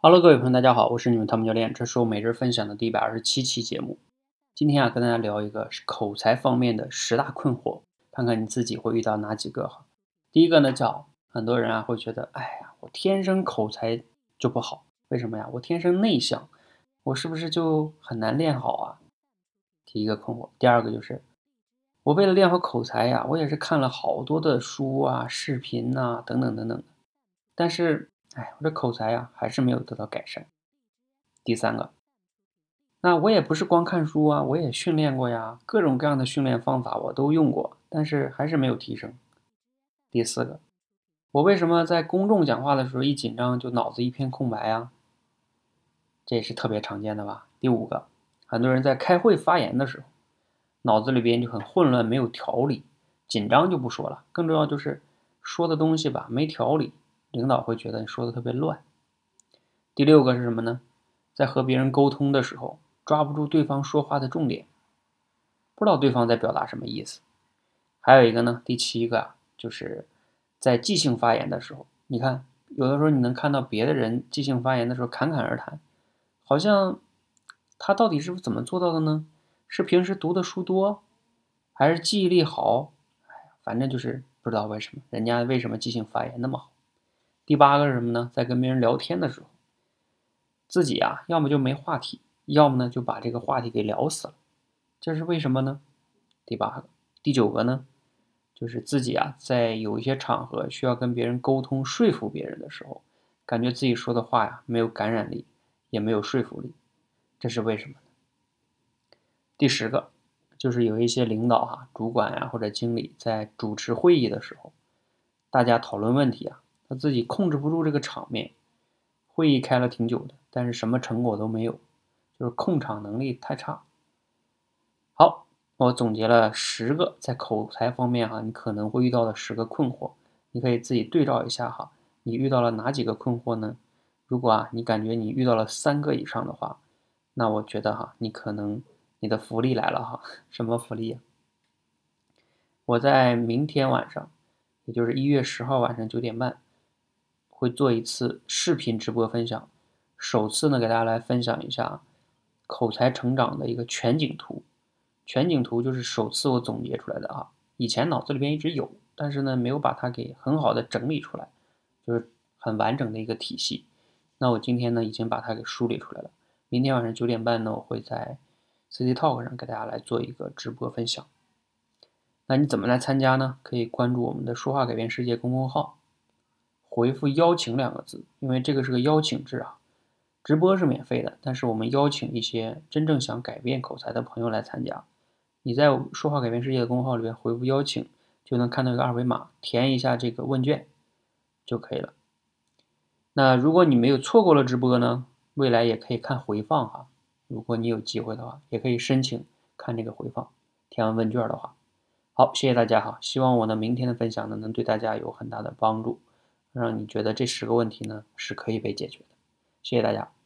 Hello，各位朋友，大家好，我是你们汤姆教练，这是我每日分享的第一百二十七期节目。今天啊，跟大家聊一个口才方面的十大困惑，看看你自己会遇到哪几个哈。第一个呢，叫很多人啊会觉得，哎呀，我天生口才就不好，为什么呀？我天生内向，我是不是就很难练好啊？第一个困惑。第二个就是，我为了练好口才呀，我也是看了好多的书啊、视频呐等等等等，但是，哎，我这口才呀还是没有得到改善。第三个。那我也不是光看书啊，我也训练过呀，各种各样的训练方法我都用过，但是还是没有提升。第四个，我为什么在公众讲话的时候一紧张就脑子一片空白啊？这也是特别常见的吧。第五个，很多人在开会发言的时候，脑子里边就很混乱，没有条理，紧张就不说了，更重要就是说的东西吧没条理，领导会觉得你说的特别乱。第六个是什么呢？在和别人沟通的时候。抓不住对方说话的重点，不知道对方在表达什么意思。还有一个呢，第七个啊，就是在即兴发言的时候，你看有的时候你能看到别的人即兴发言的时候侃侃而谈，好像他到底是怎么做到的呢？是平时读的书多，还是记忆力好？哎呀，反正就是不知道为什么人家为什么即兴发言那么好。第八个是什么呢？在跟别人聊天的时候，自己啊，要么就没话题。要么呢就把这个话题给聊死了，这是为什么呢？第八个、第九个呢，就是自己啊，在有一些场合需要跟别人沟通、说服别人的时候，感觉自己说的话呀没有感染力，也没有说服力，这是为什么呢？第十个，就是有一些领导哈、主管呀或者经理在主持会议的时候，大家讨论问题啊，他自己控制不住这个场面，会议开了挺久的，但是什么成果都没有。就是控场能力太差。好，我总结了十个在口才方面哈，你可能会遇到的十个困惑，你可以自己对照一下哈，你遇到了哪几个困惑呢？如果啊，你感觉你遇到了三个以上的话，那我觉得哈，你可能你的福利来了哈。什么福利呀？我在明天晚上，也就是一月十号晚上九点半，会做一次视频直播分享，首次呢给大家来分享一下。口才成长的一个全景图，全景图就是首次我总结出来的啊，以前脑子里边一直有，但是呢没有把它给很好的整理出来，就是很完整的一个体系。那我今天呢已经把它给梳理出来了。明天晚上九点半呢，我会在 CC Talk 上给大家来做一个直播分享。那你怎么来参加呢？可以关注我们的“说话改变世界”公众号，回复“邀请”两个字，因为这个是个邀请制啊。直播是免费的，但是我们邀请一些真正想改变口才的朋友来参加。你在“说话改变世界”的公号里面回复“邀请”，就能看到一个二维码，填一下这个问卷就可以了。那如果你没有错过了直播呢，未来也可以看回放哈。如果你有机会的话，也可以申请看这个回放。填完问卷的话，好，谢谢大家哈。希望我呢明天的分享呢能对大家有很大的帮助，让你觉得这十个问题呢是可以被解决的。谢谢大家。